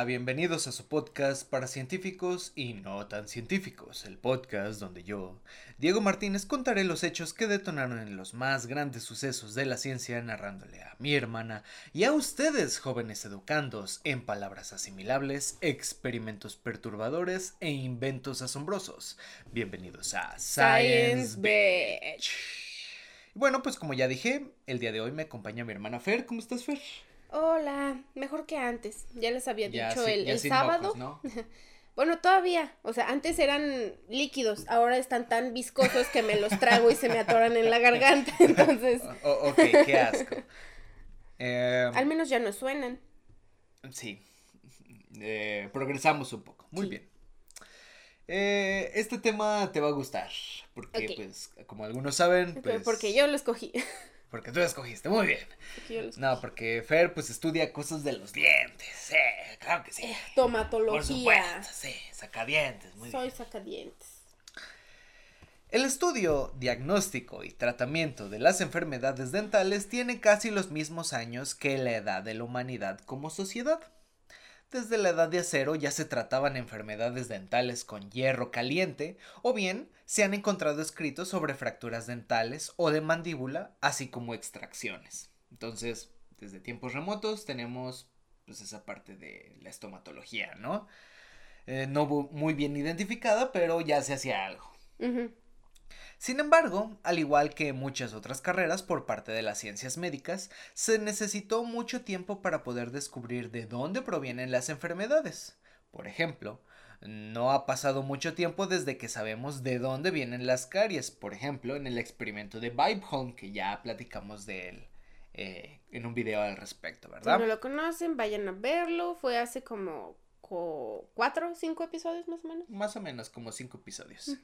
Hola, bienvenidos a su podcast para científicos y no tan científicos, el podcast donde yo, Diego Martínez, contaré los hechos que detonaron en los más grandes sucesos de la ciencia narrándole a mi hermana y a ustedes, jóvenes educandos, en palabras asimilables, experimentos perturbadores e inventos asombrosos. Bienvenidos a Science, Beach. Bueno, pues como ya dije, el día de hoy me acompaña mi hermana Fer. ¿Cómo estás, Fer? Hola, mejor que antes. Ya les había dicho el, sábado. bueno, todavía. O sea, antes eran líquidos, ahora están tan viscosos que me los trago y se me atoran en la garganta. Entonces. ok, qué asco. Eh, Al menos ya no suenan. Sí. Eh, progresamos un poco. Muy bien. Eh, este tema te va a gustar. Porque, pues, como algunos saben. Pues, porque yo lo escogí. Porque tú escogiste, muy bien. No, porque Fer pues estudia cosas de los dientes. Sí, claro que sí. Eh, tomatología. Por supuesto, sí, sacadientes, muy Soy sacadientes. El estudio, diagnóstico y tratamiento de las enfermedades dentales tiene casi los mismos años que la edad de la humanidad como sociedad. Desde la edad de acero ya se trataban enfermedades dentales con hierro caliente, o bien se han encontrado escritos sobre fracturas dentales o de mandíbula, así como extracciones. Entonces, desde tiempos remotos tenemos pues esa parte de la estomatología, ¿no? Eh, no muy bien identificada, pero ya se hacía algo. Sin embargo, al igual que muchas otras carreras por parte de las ciencias médicas, se necesitó mucho tiempo para poder descubrir de dónde provienen las enfermedades. Por ejemplo, no ha pasado mucho tiempo desde que sabemos de dónde vienen las caries, por ejemplo, en el experimento de Vibehome, que ya platicamos de él eh, en un video al respecto, ¿verdad? Si no lo conocen, vayan a verlo, fue hace como cuatro o cinco episodios más o menos. Más o menos, como cinco episodios.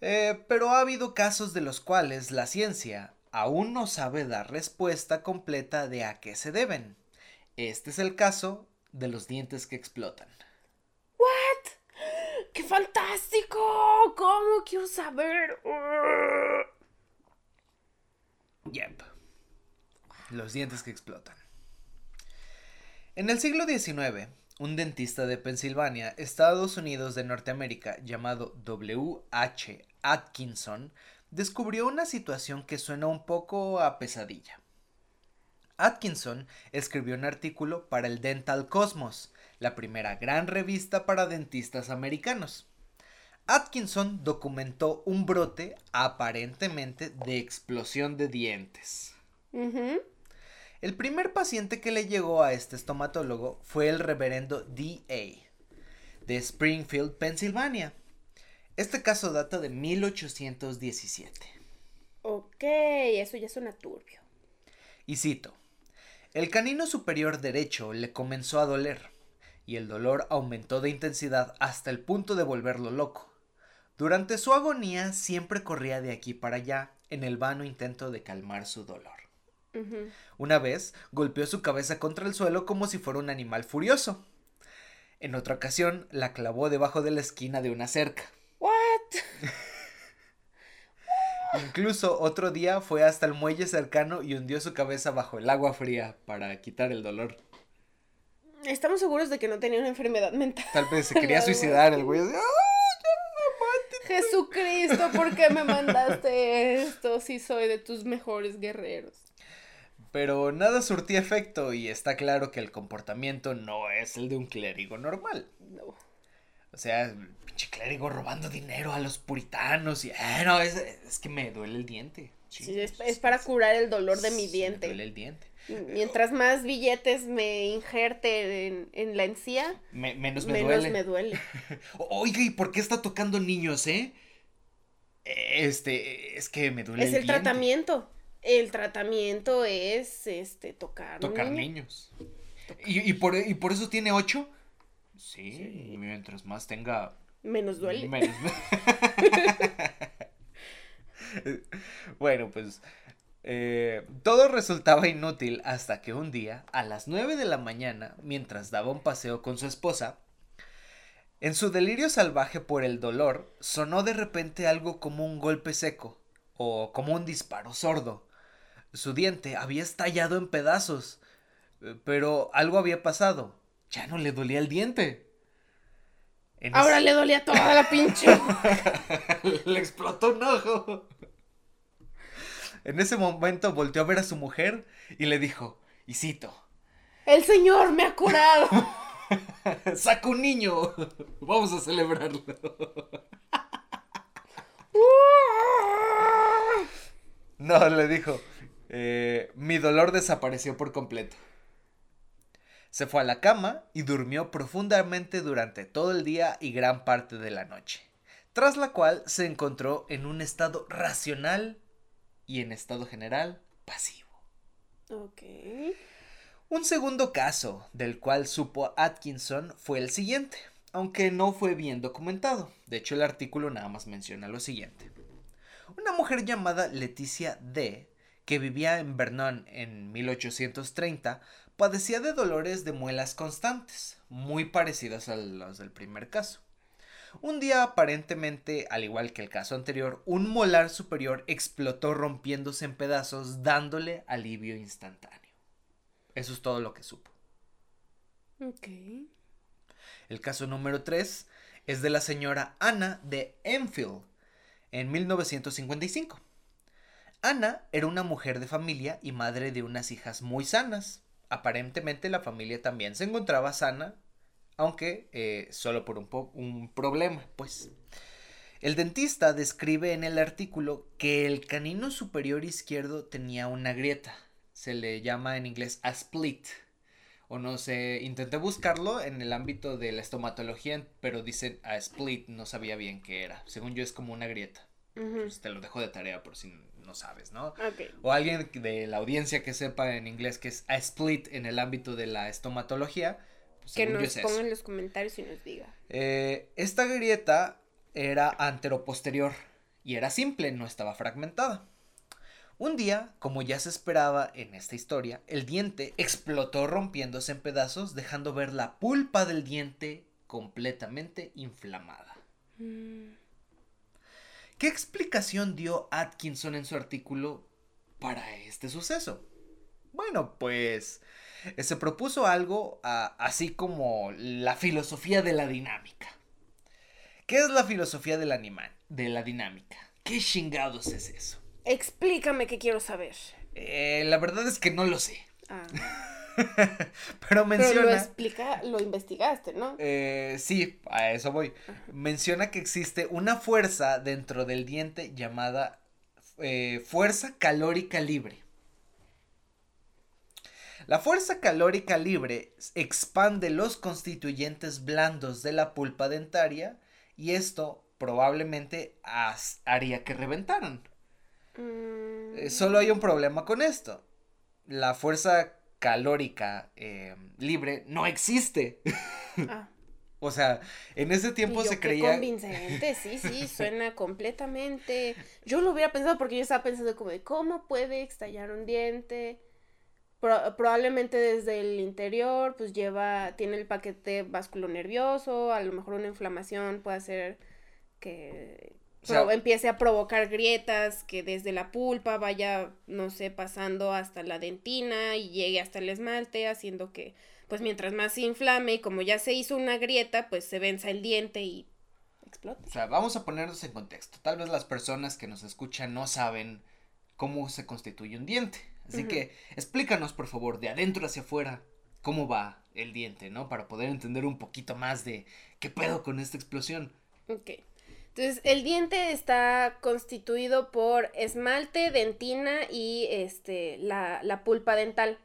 Eh, pero ha habido casos de los cuales la ciencia aún no sabe dar respuesta completa de a qué se deben. Este es el caso de los dientes que explotan. ¿What? ¡Qué fantástico! ¿Cómo quiero saber? Yep. Los dientes que explotan. En el siglo XIX, un dentista de Pensilvania, Estados Unidos de Norteamérica, llamado W. Atkinson, descubrió una situación que suena un poco a pesadilla. Atkinson escribió un artículo para el Dental Cosmos, la primera gran revista para dentistas americanos. Atkinson documentó un brote aparentemente de explosión de dientes. El primer paciente que le llegó a este estomatólogo fue el reverendo D.A. de Springfield, Pensilvania. Este caso data de 1817. Ok, eso ya suena turbio. Y cito, el canino superior derecho le comenzó a doler, y el dolor aumentó de intensidad hasta el punto de volverlo loco. Durante su agonía siempre corría de aquí para allá en el vano intento de calmar su dolor. Una vez golpeó su cabeza contra el suelo como si fuera un animal furioso. En otra ocasión la clavó debajo de la esquina de una cerca. ¿What? Incluso otro día fue hasta el muelle cercano y hundió su cabeza bajo el agua fría para quitar el dolor. Estamos seguros de que no tenía una enfermedad mental. Tal vez se quería suicidar el güey. Jesucristo, ¿por qué me mandaste esto si soy de tus mejores guerreros? Pero nada surtía efecto y está claro que el comportamiento no es el de un clérigo normal. No. O sea, pinche clérigo robando dinero a los puritanos y... Eh, no, es, que me duele el diente. Sí, es, para curar el dolor de mi diente. Me duele el diente. Mientras más billetes me injerte en, la encía, menos me menos duele. me duele. Oiga, ¿y por qué está tocando niños, eh? Este, es que me duele es el, tratamiento. El tratamiento es este tocar tocar niños. ¿Y, por, ¿Y por eso tiene ocho? Sí, mientras más tenga menos duele. Menos... bueno, pues eh, todo resultaba inútil hasta que un día, a las nueve de la mañana, mientras daba un paseo con su esposa, en su delirio salvaje por el dolor, sonó de repente algo como un golpe seco o como un disparo sordo. Su diente había estallado en pedazos. Eh, pero algo había pasado. Ya no le dolía el diente. Ahora le dolía toda la pinche. le explotó un ojo. En ese momento volteó a ver a su mujer y le dijo, Isito. El señor me ha curado. Saca un niño. Vamos a celebrarlo. no, le dijo. Eh, mi dolor desapareció por completo. Se fue a la cama y durmió profundamente durante todo el día y gran parte de la noche, tras la cual se encontró en un estado racional y en estado general pasivo. Ok. Un segundo caso del cual supo Atkinson fue el siguiente, aunque no fue bien documentado. De hecho, el artículo nada más menciona lo siguiente. Una mujer llamada Leticia D., que vivía en Vernon en 1830, padecía de dolores de muelas constantes, muy parecidas a los del primer caso. Un día aparentemente, al igual que el caso anterior, un molar superior explotó rompiéndose en pedazos dándole alivio instantáneo. Eso es todo lo que supo. Ok. El caso número 3 es de la señora Ana de Enfield en 1955. Ana era una mujer de familia y madre de unas hijas muy sanas aparentemente la familia también se encontraba sana, aunque eh, solo por un, un problema, pues. El dentista describe en el artículo que el canino superior izquierdo tenía una grieta. Se le llama en inglés a split. O no sé, intenté buscarlo en el ámbito de la estomatología, pero dicen a split, no sabía bien qué era. Según yo es como una grieta. Pues te lo dejo de tarea por si no sabes, ¿no? O alguien de la audiencia que sepa en inglés que es a split en el ámbito de la estomatología. Pues, que nos ponga en los comentarios y nos diga. Eh, esta grieta era anteroposterior y era simple, no estaba fragmentada. Un día, como ya se esperaba en esta historia, el diente explotó rompiéndose en pedazos, dejando ver la pulpa del diente completamente inflamada. Mm. ¿Qué explicación dio Atkinson en su artículo para este suceso? Bueno, pues eh, se propuso algo así como la filosofía de la dinámica. ¿Qué es la filosofía de la, de la dinámica? ¿Qué chingados es eso? Explícame que quiero saber. Eh, la verdad es que no lo sé. Ah. Pero menciona. lo explica, lo investigaste, ¿no? Eh, sí, a eso voy. Menciona que existe una fuerza dentro del diente llamada eh, fuerza calórica libre. La fuerza calórica libre expande los constituyentes blandos de la pulpa dentaria y esto probablemente haría que reventaran. Mm. Eh, solo hay un problema con esto. La fuerza calórica eh, libre no existe. Ah. o sea, en ese tiempo se creía. Convincente, sí, sí, suena completamente. Yo lo hubiera pensado porque yo estaba pensando como de cómo puede estallar un diente. probablemente desde el interior, pues lleva, tiene el paquete vasculo nervioso, a lo mejor una inflamación puede hacer que empiece a provocar grietas, que desde la pulpa vaya, no sé, pasando hasta la dentina y llegue hasta el esmalte, haciendo que, pues mientras más se inflame y como ya se hizo una grieta, pues se venza el diente y explota. O sea, vamos a ponernos en contexto. Tal vez las personas que nos escuchan no saben cómo se constituye un diente. Así que explícanos, por favor, de adentro hacia afuera, cómo va el diente, ¿no? Para poder entender un poquito más de qué pedo con esta explosión. Ok. Entonces, el diente está constituido por esmalte, dentina y este, la, pulpa dental.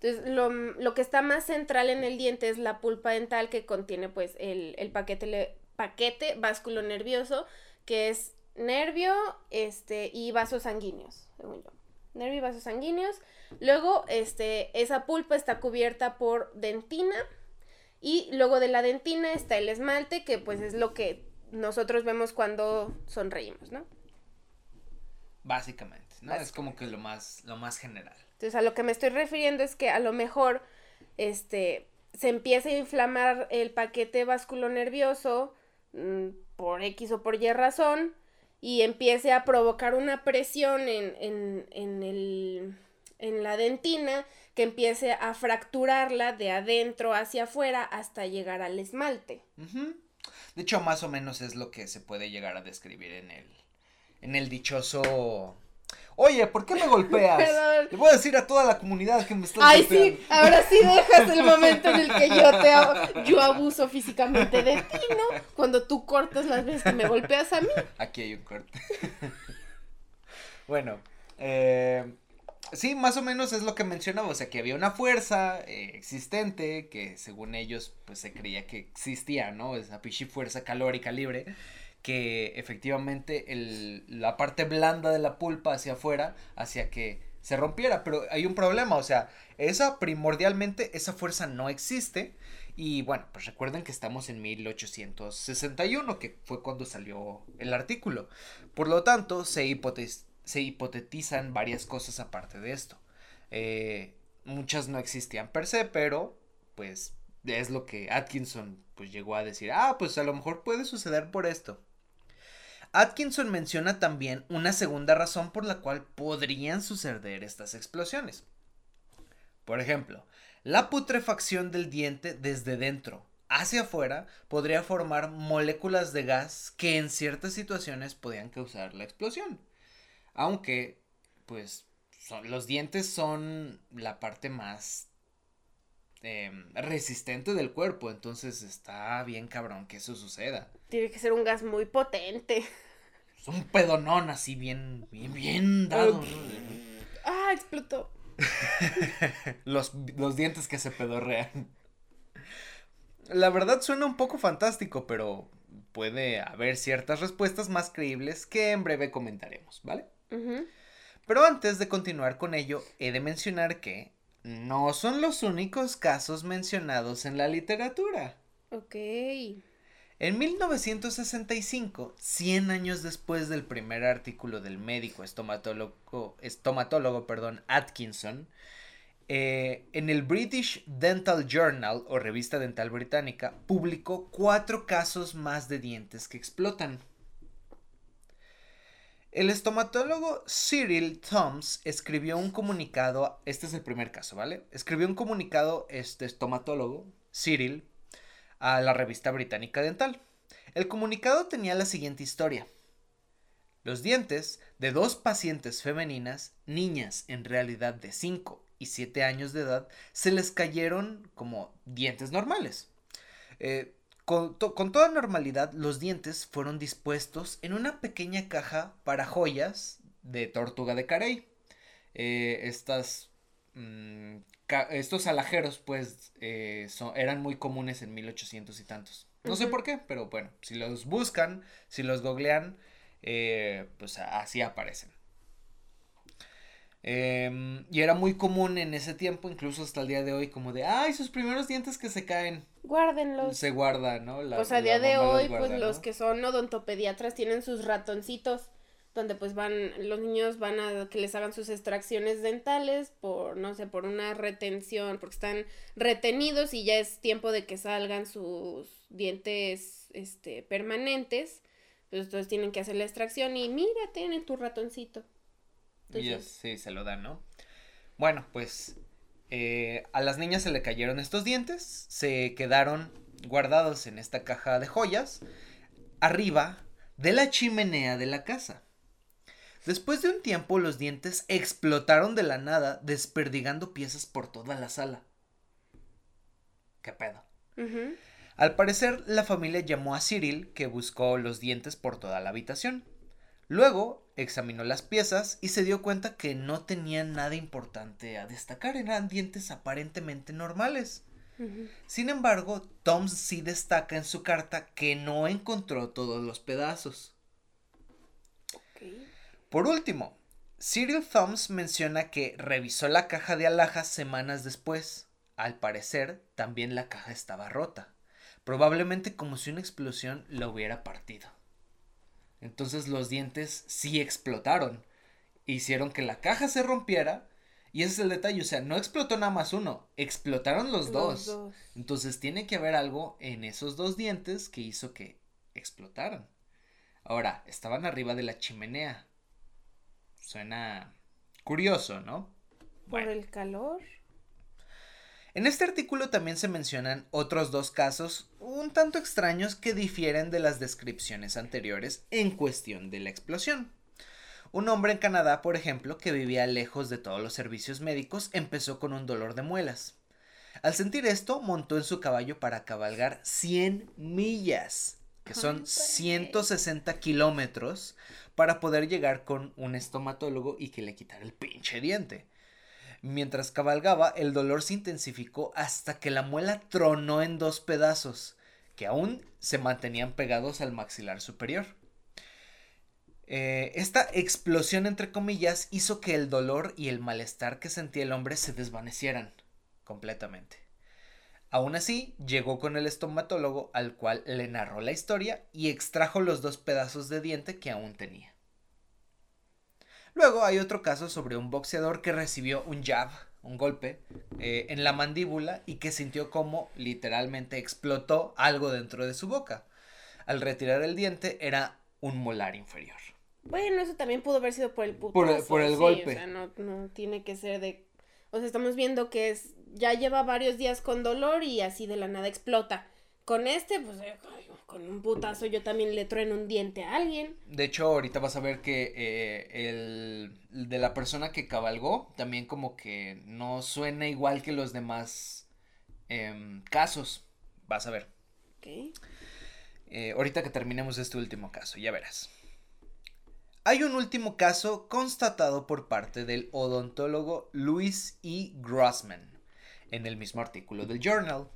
Entonces, lo, que está más central en el diente es la pulpa dental que contiene pues el, paquete, paquete vásculo nervioso, que es nervio este, y vasos sanguíneos, según yo. Nervio y vasos sanguíneos. Luego, este, esa pulpa está cubierta por dentina. Y luego de la dentina está el esmalte, que pues es lo que nosotros vemos cuando sonreímos, ¿no? Básicamente, ¿no? Es como que lo más, lo más general. Entonces, a lo que me estoy refiriendo es que a lo mejor, este, se empieza a inflamar el paquete vasculonervioso mm, por X o por Y razón y empiece a provocar una presión en, en, en, el, en la dentina que empiece a fracturarla de adentro hacia afuera hasta llegar al esmalte. De hecho, más o menos es lo que se puede llegar a describir en el, en el dichoso Oye, ¿por qué me golpeas? Le voy a decir a toda la comunidad que me estás Ay, sí, ahora sí dejas el momento en el que yo te yo abuso físicamente de ti, ¿no? Cuando tú cortas las veces que me golpeas a mí. Aquí hay un corte. bueno, eh, sí, más o menos es lo que mencionaba, o sea, que había una fuerza eh, existente que según ellos, pues se creía que existía, ¿no? Esa pichi fuerza calórica libre que efectivamente el, la parte blanda de la pulpa hacia afuera hacia que se rompiera, pero hay un problema, o sea, esa primordialmente, esa fuerza no existe y bueno, pues recuerden que estamos en 1861, que fue cuando salió el artículo, por lo tanto se, se hipotetizan varias cosas aparte de esto, eh, muchas no existían per se, pero pues es lo que Atkinson pues llegó a decir, ah, pues a lo mejor puede suceder por esto. Atkinson menciona también una segunda razón por la cual podrían suceder estas explosiones. Por ejemplo, la putrefacción del diente desde dentro hacia afuera podría formar moléculas de gas que en ciertas situaciones podían causar la explosión. Aunque, pues, los dientes son la parte más em, resistente del cuerpo, entonces está bien cabrón que eso suceda. Tiene que ser un gas muy potente. Es un pedonón así bien, bien, bien dado. Ah, explotó. los, los dientes que se pedorrean. La verdad suena un poco fantástico, pero puede haber ciertas respuestas más creíbles que en breve comentaremos, ¿vale? Pero antes de continuar con ello, he de mencionar que no son los únicos casos mencionados en la literatura. Ok. En 1965, 100 años después del primer artículo del médico estomatólogo, estomatólogo perdón, Atkinson, eh, en el British Dental Journal o revista dental británica, publicó cuatro casos más de dientes que explotan. El estomatólogo Cyril Thoms escribió un comunicado, este es el primer caso, ¿vale? Escribió un comunicado, este estomatólogo, Cyril, a la revista británica dental. El comunicado tenía la siguiente historia. Los dientes de dos pacientes femeninas, niñas en realidad de 5 y 7 años de edad, se les cayeron como dientes normales. Eh, con, toda normalidad, los dientes fueron dispuestos en una pequeña caja para joyas de tortuga de carey. Eh, estas mm, estos alajeros, pues, eh, eran muy comunes en 1800 y tantos. No sé por qué, pero bueno, si los buscan, si los googlean, eh, pues así aparecen. Em, y era muy común en ese tiempo, incluso hasta el día de hoy, como de, ay, sus primeros dientes que se caen. Guárdenlos. Se guarda, ¿no? pues a día de hoy, pues los que son odontopediatras tienen sus ratoncitos donde pues van, los niños van a que les hagan sus extracciones dentales por, no sé, por una retención, porque están retenidos y ya es tiempo de que salgan sus dientes, este, permanentes, pues entonces tienen que hacer la extracción y mira, tienen tu ratoncito. Y sí, se lo dan, ¿no? Bueno, pues eh, a las niñas se le cayeron estos dientes, se quedaron guardados en esta caja de joyas, arriba de la chimenea de la casa. Después de un tiempo los dientes explotaron de la nada, desperdigando piezas por toda la sala. ¿Qué pedo? Al parecer, la familia llamó a Cyril, que buscó los dientes por toda la habitación. Luego examinó las piezas y se dio cuenta que no tenían nada importante a destacar, eran dientes aparentemente normales. Sin embargo, Tom sí destaca en su carta que no encontró todos los pedazos. Por último, Cyril Thumbs menciona que revisó la caja de alhajas semanas después. Al parecer, también la caja estaba rota, probablemente como si una explosión la hubiera partido. Entonces los dientes sí explotaron, hicieron que la caja se rompiera, y ese es el detalle, o sea, no explotó nada más uno, explotaron los, dos. Entonces tiene que haber algo en esos dos dientes que hizo que explotaran. Ahora, estaban arriba de la chimenea, Suena curioso, ¿no? ¿Por el calor? En este artículo también se mencionan otros dos casos un tanto extraños que difieren de las descripciones anteriores en cuestión de la explosión. Un hombre en Canadá, por ejemplo, que vivía lejos de todos los servicios médicos, empezó con un dolor de muelas. Al sentir esto, montó en su caballo para cabalgar 100 millas, que son 160 kilómetros, para poder llegar con un estomatólogo y que le quitara el pinche diente. Mientras cabalgaba, el dolor se intensificó hasta que la muela tronó en dos pedazos, que aún se mantenían pegados al maxilar superior. Eh, esta explosión, entre comillas, hizo que el dolor y el malestar que sentía el hombre se desvanecieran completamente. Aún así, llegó con el estomatólogo al cual le narró la historia y extrajo los dos pedazos de diente que aún tenía. Luego hay otro caso sobre un boxeador que recibió un jab, un golpe, eh, en la mandíbula y que sintió como literalmente explotó algo dentro de su boca. Al retirar el diente era un molar inferior. Bueno, eso también pudo haber sido por el putazo. Por, por el golpe. O sea, no, no tiene que ser de... O sea, estamos viendo que es ya lleva varios días con dolor y así de la nada explota. Con este, pues, eh, con un putazo yo también le trueno un diente a alguien. De hecho, ahorita vas a ver que eh, el de la persona que cabalgó también como que no suena igual que los demás em, casos. Vas a ver. Ok. Eh, ahorita que terminemos este último caso, ya verás. Hay un último caso constatado por parte del odontólogo Louis E. Grossman en el mismo artículo del Journal.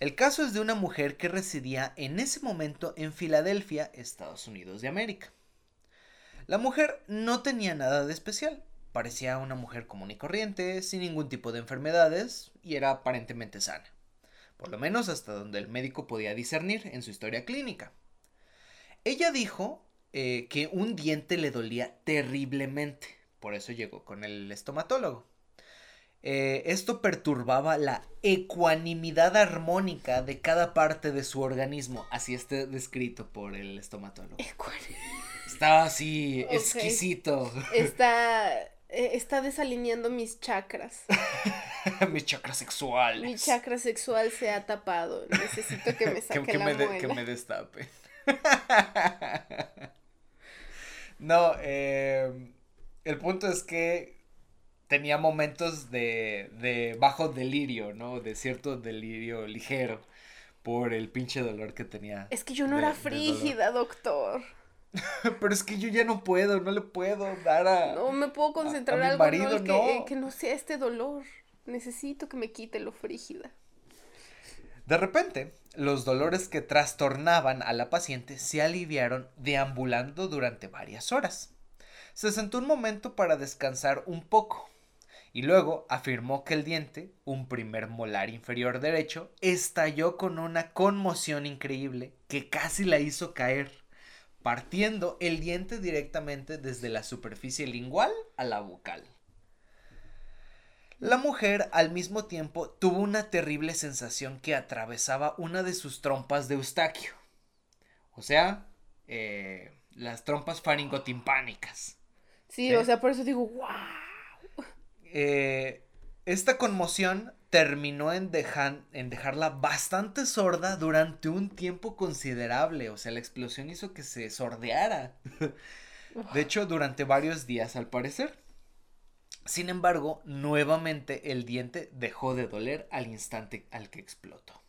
El caso es de una mujer que residía en ese momento en Filadelfia, Estados Unidos de América. La mujer no tenía nada de especial, parecía una mujer común y corriente, sin ningún tipo de enfermedades y era aparentemente sana, por lo menos hasta donde el médico podía discernir en su historia clínica. Ella dijo eh, que un diente le dolía terriblemente, por eso llegó con el estomatólogo. Eh, esto perturbaba la ecuanimidad armónica de cada parte de su organismo, así está descrito por el estomatólogo. Estaba así exquisito. Está, eh, está desalineando mis chakras. mis chakras sexuales. Mi chakra sexual se ha tapado. Necesito que me saque que, la me que me destape. no, eh, el punto es que tenía momentos de, de bajo delirio, ¿no? De cierto delirio ligero por el pinche dolor que tenía. Es que yo no era frígida, doctor. Pero es que yo ya no puedo, no le puedo dar a. No me puedo concentrar en algo marido, no, Que, no sea este dolor. Necesito que me quite lo frígida. De repente, los dolores que trastornaban a la paciente se aliviaron deambulando durante varias horas. Se sentó un momento para descansar un poco, y luego afirmó que el diente, un primer molar inferior derecho, estalló con una conmoción increíble que casi la hizo caer, partiendo el diente directamente desde la superficie lingual a la bucal. La mujer al mismo tiempo tuvo una terrible sensación que atravesaba una de sus trompas de Eustaquio, o sea, eh, las trompas faringotimpánicas. Sí, o sea, por eso digo, wow. Eh, esta conmoción terminó en, en dejarla bastante sorda durante un tiempo considerable. O sea, la explosión hizo que se sordeara. De hecho, durante varios días al parecer. Sin embargo, nuevamente el diente dejó de doler al instante al que explotó.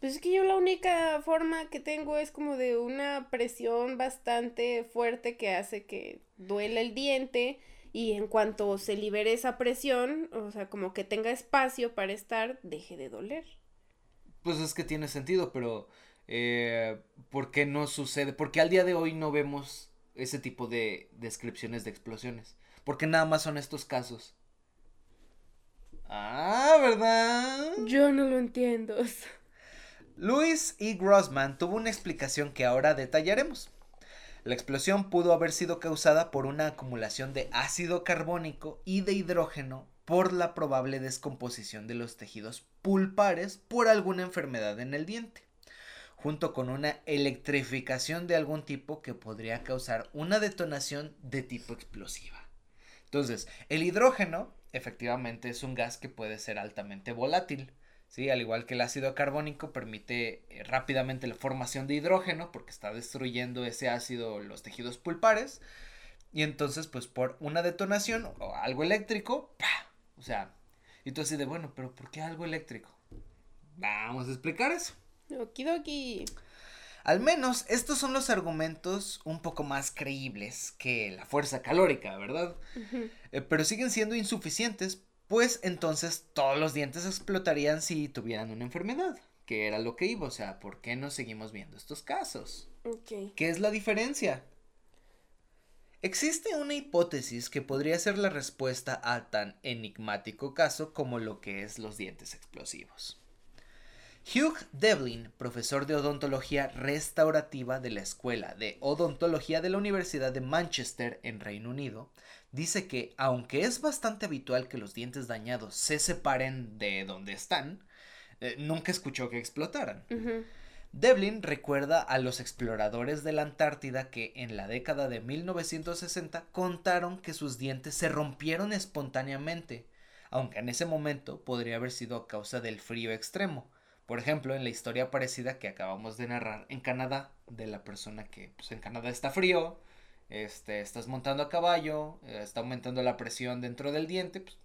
Pues es que yo la única forma que tengo es como de una presión bastante fuerte que hace que duele el diente y en cuanto se libere esa presión, o sea, como que tenga espacio para estar, deje de doler. Pues es que tiene sentido, pero eh, ¿por qué no sucede? Porque al día de hoy no vemos ese tipo de descripciones de explosiones. Porque nada más son estos casos. Ah, ¿verdad? Yo no lo entiendo. Louis E. Grossman tuvo una explicación que ahora detallaremos. La explosión pudo haber sido causada por una acumulación de ácido carbónico y de hidrógeno por la probable descomposición de los tejidos pulpares por alguna enfermedad en el diente, junto con una electrificación de algún tipo que podría causar una detonación de tipo explosiva. Entonces, el hidrógeno efectivamente es un gas que puede ser altamente volátil. ¿Sí? Al igual que el ácido carbónico permite eh, rápidamente la formación de hidrógeno porque está destruyendo ese ácido los tejidos pulpares. Y entonces, pues por una detonación o algo eléctrico, o sea, y tú así de, bueno, pero ¿por qué algo eléctrico? Vamos a explicar eso. Okidoki. Al menos estos son los argumentos un poco más creíbles que la fuerza calórica, ¿verdad? Eh, pero siguen siendo insuficientes, pues entonces todos los dientes explotarían si tuvieran una enfermedad, que era lo que iba, o sea, ¿por qué no seguimos viendo estos casos? ¿Qué es la diferencia? Existe una hipótesis que podría ser la respuesta a tan enigmático caso como lo que es los dientes explosivos. Hugh Devlin, profesor de odontología restaurativa de la Escuela de Odontología de la Universidad de Manchester en Reino Unido, dice que aunque es bastante habitual que los dientes dañados se separen de donde están, eh, nunca escuchó que explotaran. Devlin recuerda a los exploradores de la Antártida que en la década de 1960 contaron que sus dientes se rompieron espontáneamente, aunque en ese momento podría haber sido a causa del frío extremo, por ejemplo, en la historia parecida que acabamos de narrar en Canadá, de la persona que pues en Canadá está frío, este, estás montando a caballo, eh, está aumentando la presión dentro del diente, pues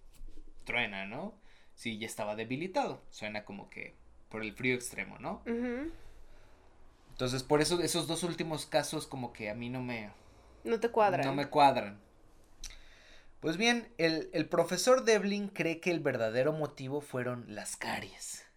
truena, ¿no? Si ya estaba debilitado, suena como que por el frío extremo, ¿no? Entonces, por eso esos dos últimos casos como que a mí no me... No te cuadran. No me cuadran. Pues bien, el, el profesor Devlin cree que el verdadero motivo fueron las caries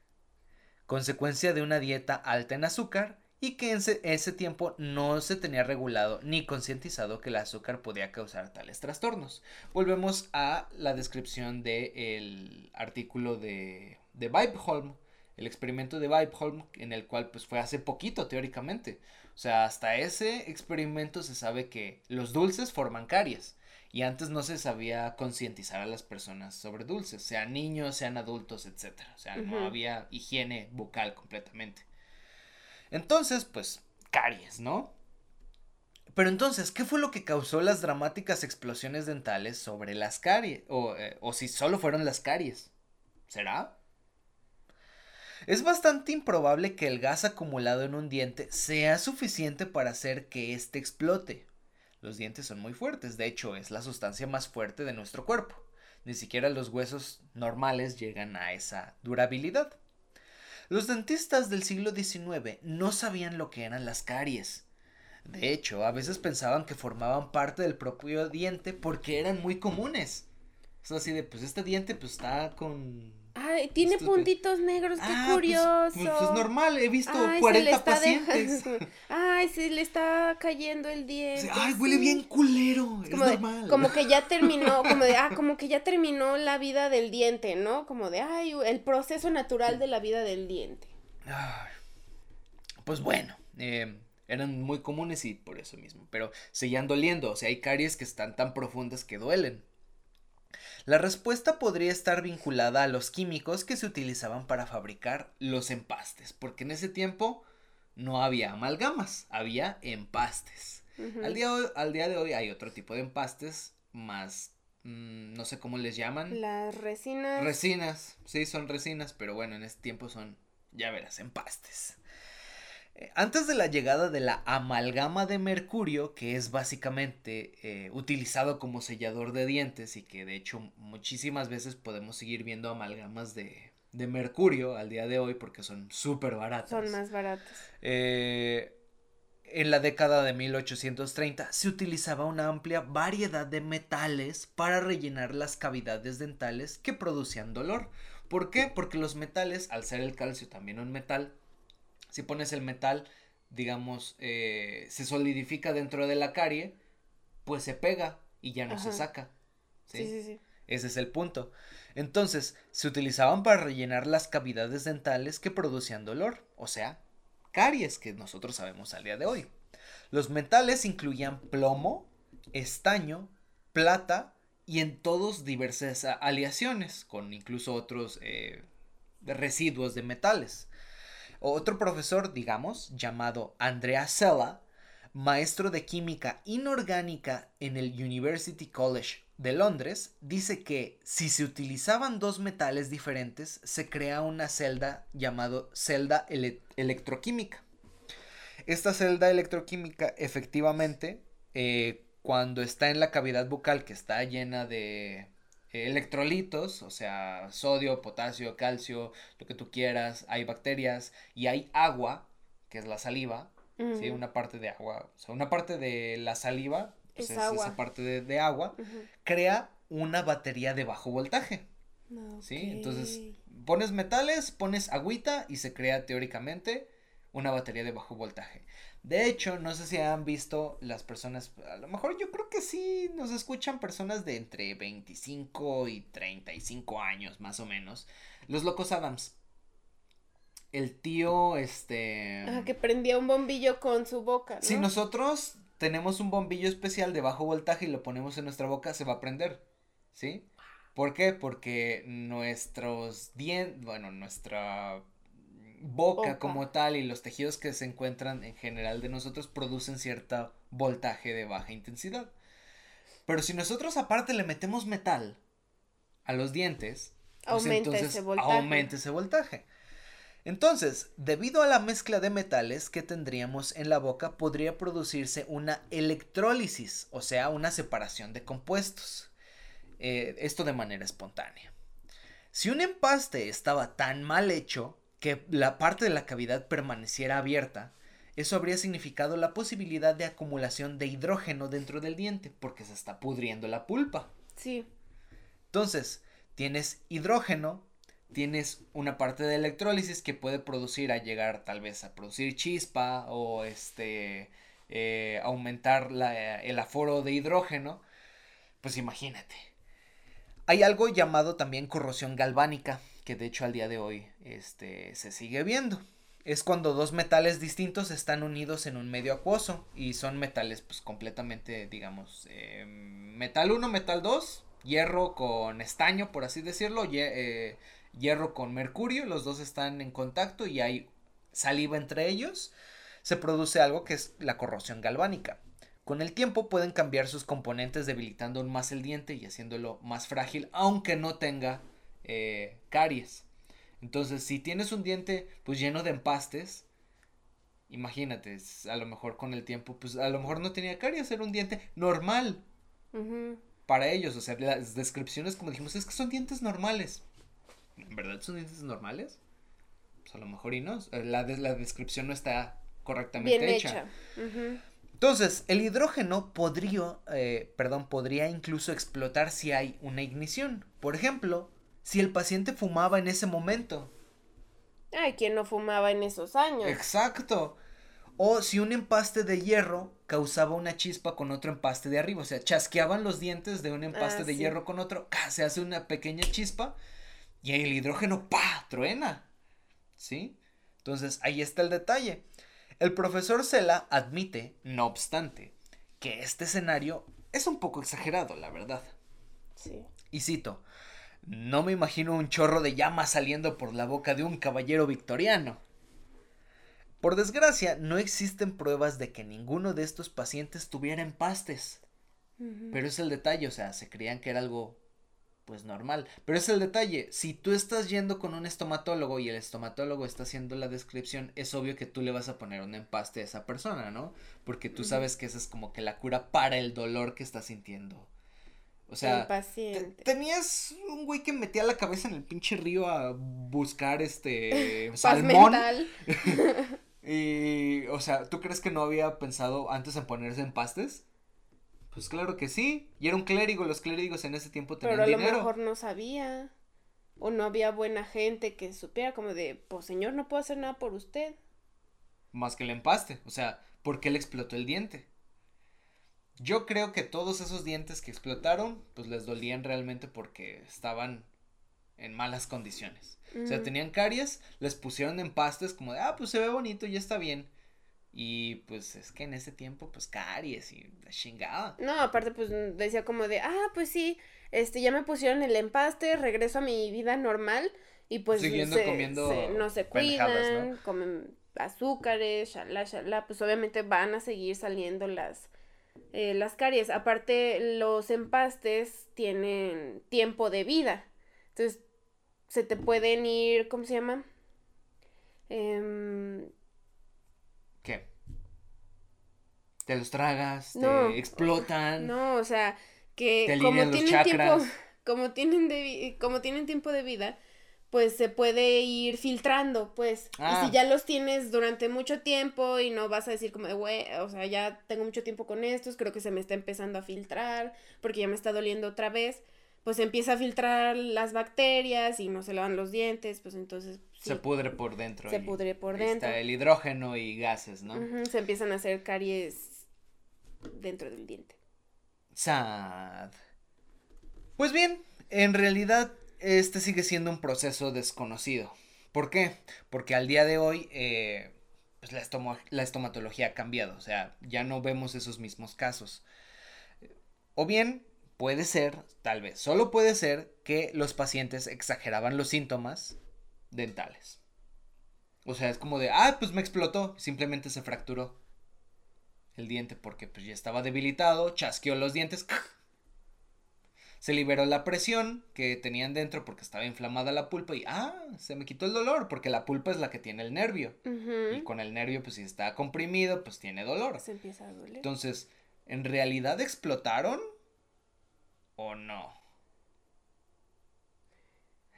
consecuencia de una dieta alta en azúcar y que en ese, tiempo no se tenía regulado ni concientizado que el azúcar podía causar tales trastornos. Volvemos a la descripción del artículo de, de Weibholm, el experimento de Weibholm, en el cual pues fue hace poquito teóricamente. O sea, hasta ese experimento se sabe que los dulces forman caries y antes no se sabía concientizar a las personas sobre dulces, sean niños, sean adultos, etc. O sea, no había higiene bucal completamente. Entonces, pues, caries, ¿no? Pero entonces, ¿qué fue lo que causó las dramáticas explosiones dentales sobre las caries? O, eh, o si solo fueron las caries. ¿Será? Es bastante improbable que el gas acumulado en un diente sea suficiente para hacer que éste explote. Los dientes son muy fuertes, de hecho es la sustancia más fuerte de nuestro cuerpo. Ni siquiera los huesos normales llegan a esa durabilidad. Los dentistas del siglo XIX no sabían lo que eran las caries. De hecho, a veces pensaban que formaban parte del propio diente porque eran muy comunes. Es así de, pues este diente pues está con Ay, tiene puntitos negros, qué ah, pues, curioso. Pues, pues, normal, he visto 40 pacientes. Ay, se le está cayendo el diente. Ay, huele bien culero, es como normal. como que ya terminó, como de, ah, como que ya terminó la vida del diente, ¿no? Como de, ay, el proceso natural de la vida del diente. Ay, pues bueno, eh, eran muy comunes y por eso mismo, pero seguían doliendo, o sea, hay caries que están tan profundas que duelen. La respuesta podría estar vinculada a los químicos que se utilizaban para fabricar los empastes, porque en ese tiempo no había amalgamas, había empastes. al, día, al, día, de hoy hay otro tipo de empastes más, mm, no sé cómo les llaman. Las resinas. Resinas, sí, son resinas, pero bueno, en ese tiempo son, ya verás, empastes. Eh, antes de la llegada de la amalgama de mercurio, que es básicamente eh, utilizado como sellador de dientes y que de hecho muchísimas veces podemos seguir viendo amalgamas de, mercurio al día de hoy porque son súper baratas. Son más baratas. Eh, en la década de 1830 se utilizaba una amplia variedad de metales para rellenar las cavidades dentales que producían dolor. ¿Por qué? Porque los metales, al ser el calcio también un metal, si pones el metal, digamos, eh, se solidifica dentro de la carie, pues se pega y ya no se saca. ¿sí? Sí, sí, Ese es el punto. Entonces, se utilizaban para rellenar las cavidades dentales que producían dolor, o sea, caries que nosotros sabemos al día de hoy. Los metales incluían plomo, estaño, plata y en todos diversas aleaciones, con incluso otros eh, residuos de metales. Otro profesor, digamos, llamado Andrea Sella, maestro de química inorgánica en el University College de Londres dice que si se utilizaban dos metales diferentes, se crea una celda llamada celda electroquímica. Esta celda electroquímica efectivamente, eh, cuando está en la cavidad bucal que está llena de electrolitos, o sea, sodio, potasio, calcio, lo que tú quieras, hay bacterias y hay agua, que es la saliva, ¿sí? Una parte de agua, o sea, una parte de la saliva pues es, esa parte de, agua, crea una batería de bajo voltaje. ¿Sí? Entonces, pones metales, pones agüita y se crea teóricamente una batería de bajo voltaje. De hecho, no sé si han visto las personas, a lo mejor yo creo que sí, nos escuchan personas de entre 25 y 35 años, más o menos. Los locos Adams. El tío, este... Ah, que prendía un bombillo con su boca. Si nosotros tenemos un bombillo especial de bajo voltaje y lo ponemos en nuestra boca, se va a prender, ¿sí? ¿Por qué? Porque nuestros dientes, bueno, nuestra boca, como tal y los tejidos que se encuentran en general de nosotros producen cierto voltaje de baja intensidad. Pero si nosotros aparte le metemos metal a los dientes, pues entonces aumenta ese voltaje. Entonces, debido a la mezcla de metales que tendríamos en la boca, podría producirse una electrólisis, o sea, una separación de compuestos. Eh, esto de manera espontánea. Si un empaste estaba tan mal hecho que la parte de la cavidad permaneciera abierta, eso habría significado la posibilidad de acumulación de hidrógeno dentro del diente, porque se está pudriendo la pulpa. Sí. Entonces, tienes hidrógeno tienes una parte de electrólisis que puede producir a llegar tal vez a producir chispa o este eh, aumentar el aforo de hidrógeno, pues imagínate. Hay algo llamado también corrosión galvánica, que de hecho al día de hoy este, se sigue viendo. Es cuando dos metales distintos están unidos en un medio acuoso y son metales pues completamente, digamos, eh, metal 1, metal 2, hierro con estaño, por así decirlo, eh, hierro con mercurio, los dos están en contacto y hay saliva entre ellos, se produce algo que es la corrosión galvánica. Con el tiempo pueden cambiar sus componentes debilitando aún más el diente y haciéndolo más frágil, aunque no tenga eh, caries. Entonces, si tienes un diente pues lleno de empastes, imagínate, a lo mejor con el tiempo, pues a lo mejor no tenía caries, era un diente normal para ellos. O sea, las descripciones, como dijimos, es que son dientes normales. ¿En verdad son dientes normales? Pues a lo mejor y no. La, la descripción no está correctamente hecha. Entonces, el hidrógeno podría, eh, perdón, podría incluso explotar si hay una ignición. Por ejemplo, si el paciente fumaba en ese momento. Ay, ¿quién no fumaba en esos años? Exacto. O si un empaste de hierro causaba una chispa con otro empaste de arriba. O sea, chasqueaban los dientes de un empaste ah, de hierro con otro. Se hace una pequeña chispa y el hidrógeno, ¡pa! truena. ¿Sí? Entonces ahí está el detalle. El profesor Sela admite, no obstante, que este escenario es un poco exagerado, la verdad. Sí. Y cito, no me imagino un chorro de llama saliendo por la boca de un caballero victoriano. Por desgracia, no existen pruebas de que ninguno de estos pacientes tuviera empastes. Pero es el detalle, o sea, se creían que era algo pues normal. Pero es el detalle, si tú estás yendo con un estomatólogo y el estomatólogo está haciendo la descripción, es obvio que tú le vas a poner un empaste a esa persona, ¿no? Porque tú sabes que esa es como que la cura para el dolor que está sintiendo. O sea, tenías un güey que metía la cabeza en el pinche río a buscar este salmón. y, o sea, ¿tú crees que no había pensado antes en ponerse empastes? Pues claro que sí. Y era un clérigo, los clérigos en ese tiempo tenían dinero. Pero a lo mejor no sabía. O no había buena gente que supiera como de, pues señor, no puedo hacer nada por usted. Más que el empaste. O sea, ¿por qué le explotó el diente? Yo creo que todos esos dientes que explotaron, pues les dolían realmente porque estaban en malas condiciones. O sea, tenían caries, les pusieron empastes como de, ah, pues se ve bonito, ya está bien. Y pues es que en ese tiempo, pues caries y la chingada. No, aparte, pues decía como de, ah, pues sí, este, ya me pusieron el empaste, regreso a mi vida normal. Y pues Siguiendo comiendo no se cuidan, comen azúcares, shalá, shalá, pues obviamente van a seguir saliendo las eh, las caries. Aparte, los empastes tienen tiempo de vida. Entonces, se te pueden ir, ¿cómo se llama? Em, ¿Qué? Te los tragas, te explotan. No, o sea, que como tienen tiempo, como tienen de, como tienen tiempo de vida, pues se puede ir filtrando, pues. Y si ah. ya los tienes durante mucho tiempo y no vas a decir como güey, o sea, ya tengo mucho tiempo con estos, creo que se me está empezando a filtrar, porque ya me está doliendo otra vez, pues empieza a filtrar las bacterias y no se lavan los dientes, pues entonces... Se pudre por dentro. Se pudre por dentro. Está el hidrógeno y gases, ¿no? se empiezan a hacer caries dentro del diente. Sad. Pues bien, en realidad este sigue siendo un proceso desconocido. ¿Por qué? Porque al día de hoy eh, pues la, estomatología ha cambiado, o sea, ya no vemos esos mismos casos. O bien puede ser, tal vez, solo puede ser que los pacientes exageraban los síntomas dentales. O sea, es como de, ah, pues me explotó, simplemente se fracturó el diente porque pues ya estaba debilitado, chasqueó los dientes, se liberó la presión que tenían dentro porque estaba inflamada la pulpa y ah, se me quitó el dolor porque la pulpa es la que tiene el nervio. Y con el nervio, pues si está comprimido, pues tiene dolor. Se empieza a doler. Entonces, ¿en realidad explotaron o no?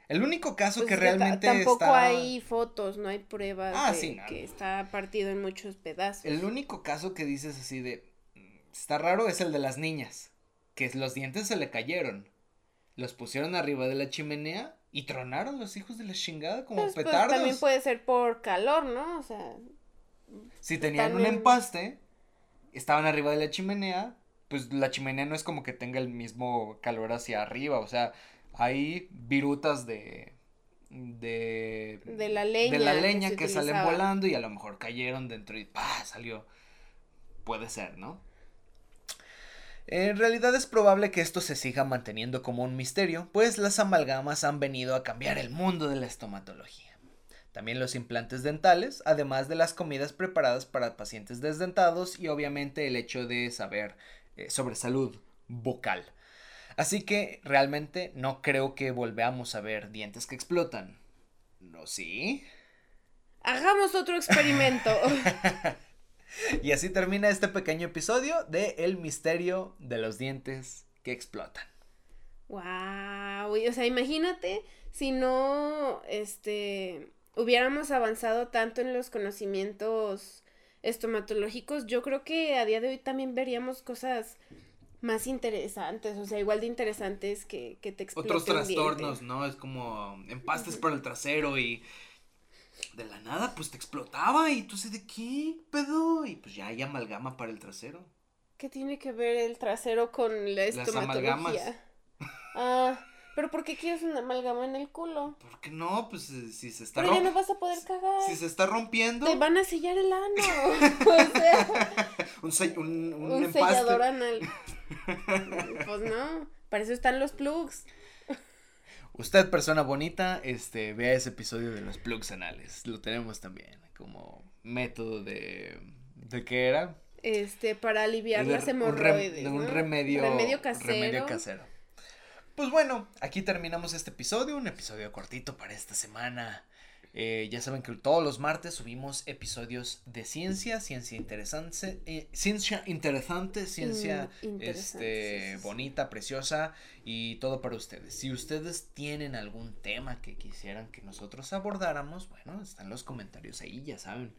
El único caso pues que realmente tampoco hay fotos, no hay pruebas ah, de que está partido en muchos pedazos. El único caso que dices así de mm, está raro es el de las niñas que los dientes se le cayeron. Los pusieron arriba de la chimenea y tronaron los hijos de la chingada como pues, pues, petardos. también puede ser por calor, ¿no? O sea. Si tenían un empaste, estaban arriba de la chimenea, pues la chimenea no es como que tenga el mismo calor hacia arriba, o sea, hay virutas de de de la leña de la leña que, que salen volando y a lo mejor cayeron dentro y ¡pah! salió. Puede ser, ¿no? En realidad es probable que esto se siga manteniendo como un misterio, pues las amalgamas han venido a cambiar el mundo de la estomatología. También los implantes dentales, además de las comidas preparadas para pacientes desdentados y obviamente el hecho de saber eh, sobre salud vocal. Así que realmente no creo que volvamos a ver dientes que explotan. ¿No sí? Hagamos otro experimento. Y así termina este pequeño episodio de El misterio de los dientes que explotan. Wow, o sea, imagínate si no este hubiéramos avanzado tanto en los conocimientos estomatológicos, yo creo que a día de hoy también veríamos cosas más interesantes, o sea, igual de interesantes que, que te Otros trastornos, ¿no? Es como empastes por el trasero y de la nada, pues te explotaba y tú sé de qué pedo. Y pues ya hay amalgama para el trasero. ¿Qué tiene que ver el trasero con la estomatología? Las amalgamas. Ah, pero ¿por qué quieres una amalgama en el culo? ¿Por qué no? Pues eh, si se está rompiendo. ya no vas a poder cagar. Si se está rompiendo. Te van a sellar el ano. o sea. un, un, un, sellador anal. pues no. Para eso están los plugs. Usted, persona bonita, este, vea ese episodio de los plugs anales. Lo tenemos también como método de. ¿De qué era? Este, para aliviar las hemorroides. Un, remedio. Remedio casero. Remedio casero. Pues bueno, aquí terminamos este episodio. Un episodio cortito para esta semana. Eh, ya saben que todos los martes subimos episodios de ciencia, ciencia interesante, eh, ciencia interesante, ciencia mm, este, bonita, preciosa y todo para ustedes. Si ustedes tienen algún tema que quisieran que nosotros abordáramos, bueno, están los comentarios ahí, ya saben.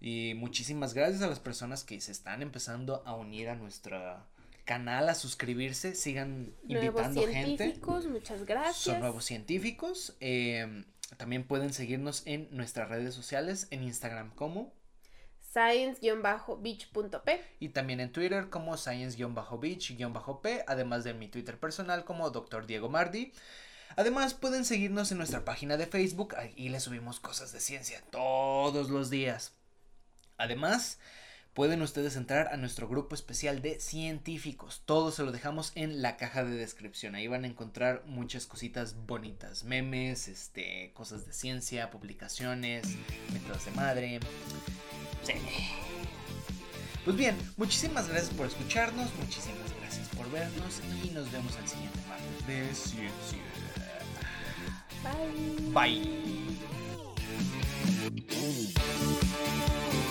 Y muchísimas gracias a las personas que se están empezando a unir a nuestra canal, a suscribirse, sigan invitando gente. Muchas gracias. Son nuevos científicos. Eh, también pueden seguirnos en nuestras redes sociales, en Instagram como science-beach.p y también en Twitter como science-beach-p, además de mi Twitter personal como Dr. Diego Mardi. Además pueden seguirnos en nuestra página de Facebook, ahí les subimos cosas de ciencia todos los días. Además, pueden ustedes entrar a nuestro grupo especial de científicos. Todo se lo dejamos en la caja de descripción. Ahí van a encontrar muchas cositas bonitas, memes, este, cosas de ciencia, publicaciones, métodos de madre. Pues bien, muchísimas gracias por escucharnos, muchísimas gracias por vernos y nos vemos al siguiente martes de Ciencia. Bye. Bye.